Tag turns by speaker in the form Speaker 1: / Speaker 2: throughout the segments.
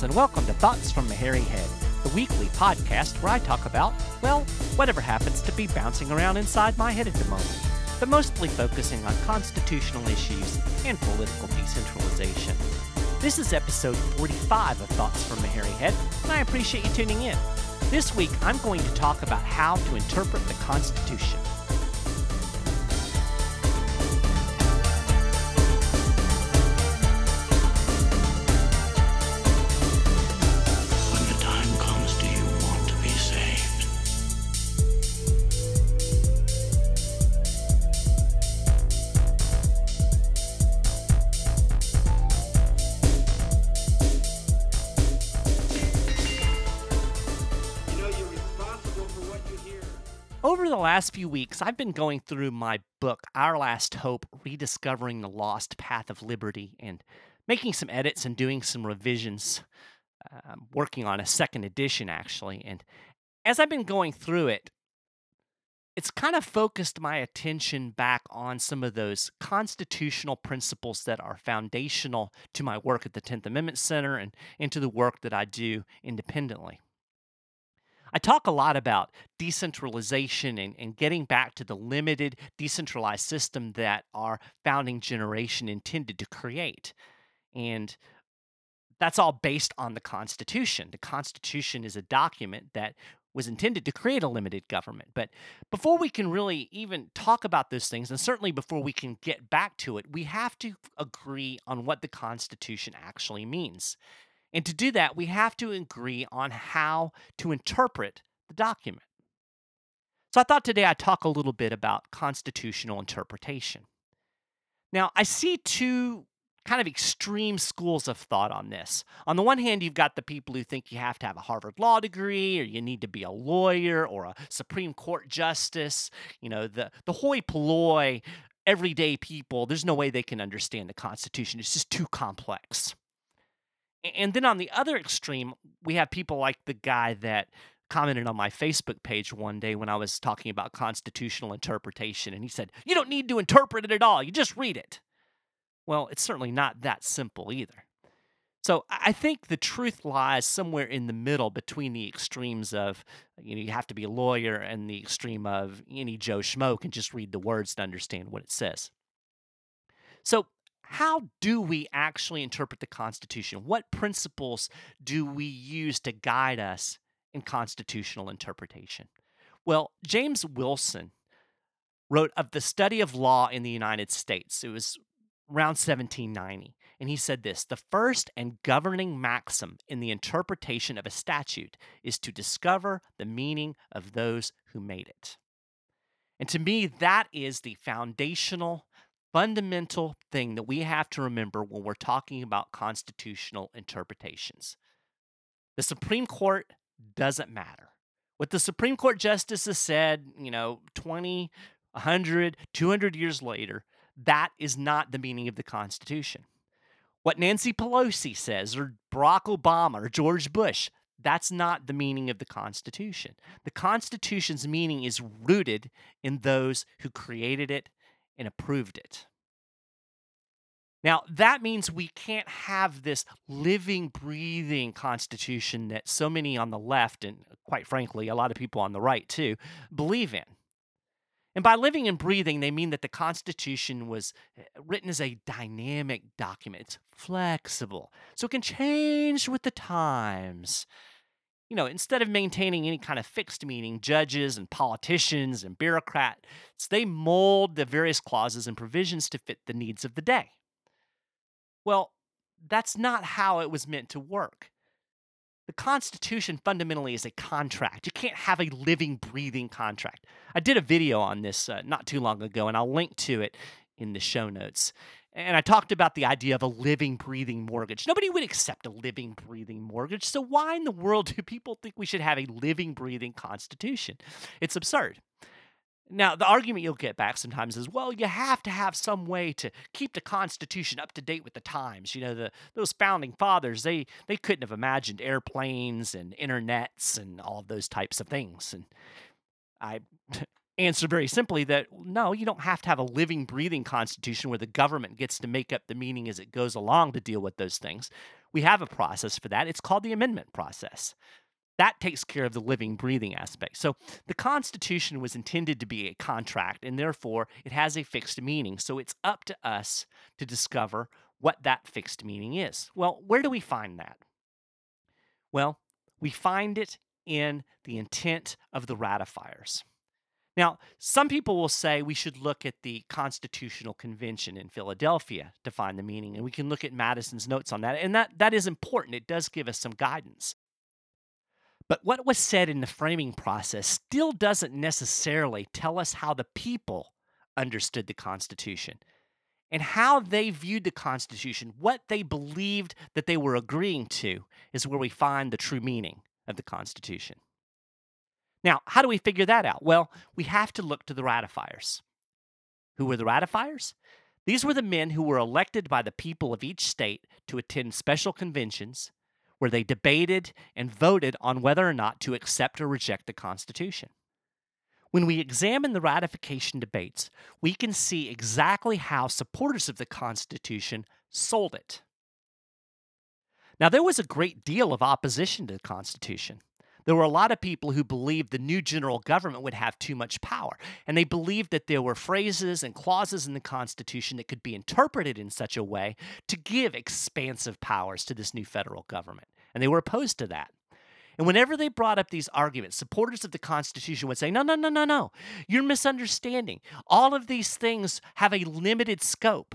Speaker 1: And welcome to Thoughts from a Hairy Head, the weekly podcast where I talk about, well, whatever happens to be bouncing around inside my head at the moment, but mostly focusing on constitutional issues and political decentralization. This is episode 45 of Thoughts from a Hairy Head, and I appreciate you tuning in. This week, I'm going to talk about how to interpret the Constitution. Over the last few weeks, I've been going through my book, Our Last Hope Rediscovering the Lost Path of Liberty, and making some edits and doing some revisions. I'm working on a second edition, actually. And as I've been going through it, it's kind of focused my attention back on some of those constitutional principles that are foundational to my work at the 10th Amendment Center and into the work that I do independently. I talk a lot about decentralization and, and getting back to the limited decentralized system that our founding generation intended to create. And that's all based on the Constitution. The Constitution is a document that was intended to create a limited government. But before we can really even talk about those things, and certainly before we can get back to it, we have to agree on what the Constitution actually means. And to do that, we have to agree on how to interpret the document. So I thought today I'd talk a little bit about constitutional interpretation. Now, I see two kind of extreme schools of thought on this. On the one hand, you've got the people who think you have to have a Harvard law degree or you need to be a lawyer or a Supreme Court justice, you know, the the hoi polloi everyday people, there's no way they can understand the Constitution. It's just too complex. And then on the other extreme, we have people like the guy that commented on my Facebook page one day when I was talking about constitutional interpretation. And he said, You don't need to interpret it at all, you just read it. Well, it's certainly not that simple either. So I I think the truth lies somewhere in the middle between the extremes of, you know, you have to be a lawyer and the extreme of any Joe Schmo can just read the words to understand what it says. So, how do we actually interpret the Constitution? What principles do we use to guide us in constitutional interpretation? Well, James Wilson wrote of the study of law in the United States. It was around 1790. And he said this The first and governing maxim in the interpretation of a statute is to discover the meaning of those who made it. And to me, that is the foundational, fundamental thing that we have to remember when we're talking about constitutional interpretations. The Supreme Court doesn't matter. What the Supreme Court justices said, you know, 20, 100, 200 years later, that is not the meaning of the Constitution. What Nancy Pelosi says, or Barack Obama, or George Bush, that's not the meaning of the Constitution. The Constitution's meaning is rooted in those who created it and approved it. Now, that means we can't have this living, breathing Constitution that so many on the left, and quite frankly, a lot of people on the right too, believe in. And by living and breathing, they mean that the Constitution was eh, written as a dynamic document. It's flexible, so it can change with the times. You know, instead of maintaining any kind of fixed meaning, judges and politicians and bureaucrats, they mold the various clauses and provisions to fit the needs of the day. Well, that's not how it was meant to work. The Constitution fundamentally is a contract. You can't have a living, breathing contract. I did a video on this uh, not too long ago, and I'll link to it in the show notes. And I talked about the idea of a living, breathing mortgage. Nobody would accept a living, breathing mortgage. So, why in the world do people think we should have a living, breathing constitution? It's absurd. Now, the argument you'll get back sometimes is, well, you have to have some way to keep the Constitution up to date with the times. You know, the those founding fathers, they they couldn't have imagined airplanes and internets and all those types of things. And I answer very simply that no, you don't have to have a living, breathing Constitution where the government gets to make up the meaning as it goes along to deal with those things. We have a process for that. It's called the amendment process. That takes care of the living, breathing aspect. So the Constitution was intended to be a contract, and therefore it has a fixed meaning. So it's up to us to discover what that fixed meaning is. Well, where do we find that? Well, we find it in the intent of the ratifiers. Now, some people will say we should look at the Constitutional Convention in Philadelphia to find the meaning, and we can look at Madison's notes on that. And that, that is important. It does give us some guidance. But what was said in the framing process still doesn't necessarily tell us how the people understood the Constitution and how they viewed the Constitution, what they believed that they were agreeing to, is where we find the true meaning of the Constitution. Now, how do we figure that out? Well, we have to look to the ratifiers. Who were the ratifiers? These were the men who were elected by the people of each state to attend special conventions where they debated and voted on whether or not to accept or reject the Constitution. When we examine the ratification debates, we can see exactly how supporters of the Constitution sold it. Now, there was a great deal of opposition to the Constitution. There were a lot of people who believed the new general government would have too much power, and they believed that there were phrases and clauses in the Constitution that could be interpreted in such a way to give expansive powers to this new federal government, and they were opposed to that. And whenever they brought up these arguments, supporters of the Constitution would say, No, no, no, no, no. You're misunderstanding. All of these things have a limited scope.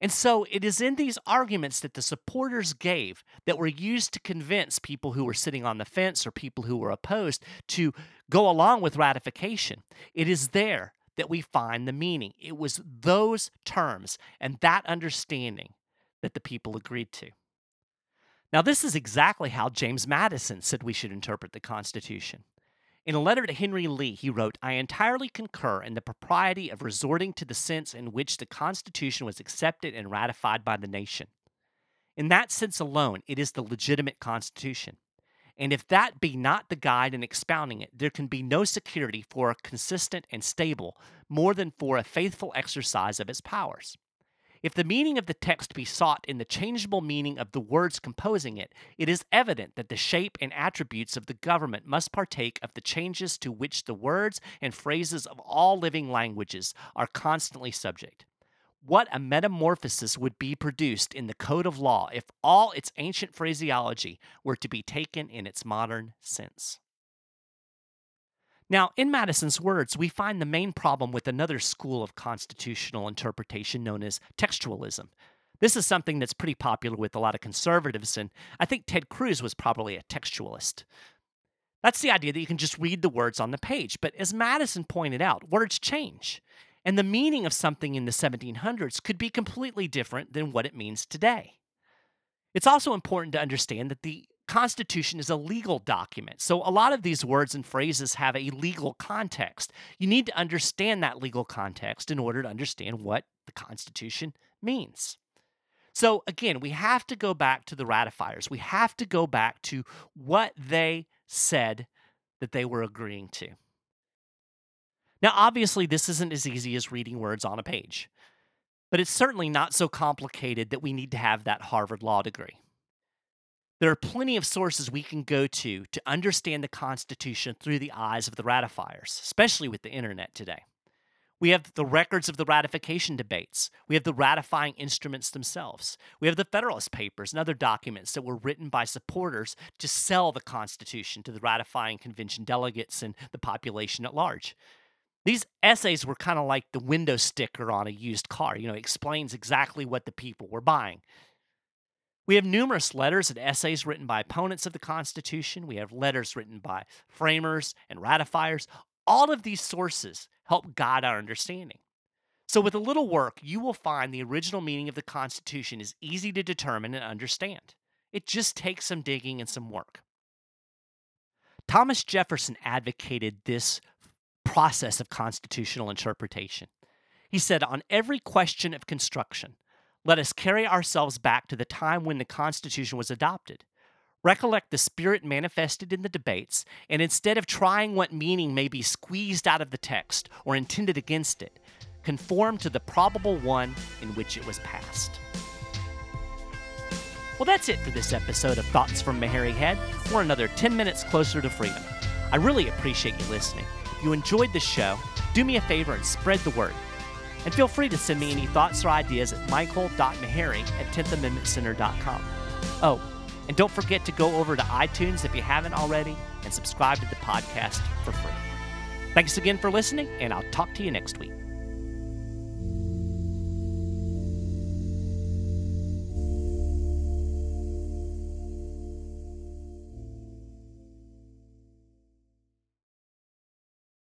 Speaker 1: And so it is in these arguments that the supporters gave that were used to convince people who were sitting on the fence or people who were opposed to go along with ratification. It is there that we find the meaning. It was those terms and that understanding that the people agreed to. Now, this is exactly how James Madison said we should interpret the Constitution. In a letter to Henry Lee, he wrote, I entirely concur in the propriety of resorting to the sense in which the Constitution was accepted and ratified by the nation. In that sense alone, it is the legitimate Constitution. And if that be not the guide in expounding it, there can be no security for a consistent and stable more than for a faithful exercise of its powers. If the meaning of the text be sought in the changeable meaning of the words composing it, it is evident that the shape and attributes of the government must partake of the changes to which the words and phrases of all living languages are constantly subject. What a metamorphosis would be produced in the code of law if all its ancient phraseology were to be taken in its modern sense. Now, in Madison's words, we find the main problem with another school of constitutional interpretation known as textualism. This is something that's pretty popular with a lot of conservatives, and I think Ted Cruz was probably a textualist. That's the idea that you can just read the words on the page. But as Madison pointed out, words change. And the meaning of something in the 1700s could be completely different than what it means today. It's also important to understand that the Constitution is a legal document. So a lot of these words and phrases have a legal context. You need to understand that legal context in order to understand what the Constitution means. So again, we have to go back to the ratifiers. We have to go back to what they said that they were agreeing to. Now, obviously, this isn't as easy as reading words on a page, but it's certainly not so complicated that we need to have that Harvard Law degree. There are plenty of sources we can go to to understand the Constitution through the eyes of the ratifiers, especially with the internet today. We have the records of the ratification debates. We have the ratifying instruments themselves. We have the Federalist Papers and other documents that were written by supporters to sell the Constitution to the ratifying convention delegates and the population at large. These essays were kind of like the window sticker on a used car. You know, explains exactly what the people were buying. We have numerous letters and essays written by opponents of the Constitution. We have letters written by framers and ratifiers. All of these sources help guide our understanding. So, with a little work, you will find the original meaning of the Constitution is easy to determine and understand. It just takes some digging and some work. Thomas Jefferson advocated this process of constitutional interpretation. He said, On every question of construction, let us carry ourselves back to the time when the Constitution was adopted. Recollect the spirit manifested in the debates, and instead of trying what meaning may be squeezed out of the text or intended against it, conform to the probable one in which it was passed. Well, that's it for this episode of Thoughts from Meharry Head. We're another 10 minutes closer to freedom. I really appreciate you listening. If you enjoyed the show, do me a favor and spread the word. And feel free to send me any thoughts or ideas at michael.maharrey at 10thamendmentcenter.com. Oh, and don't forget to go over to iTunes if you haven't already and subscribe to the podcast for free. Thanks again for listening, and I'll talk to you next week.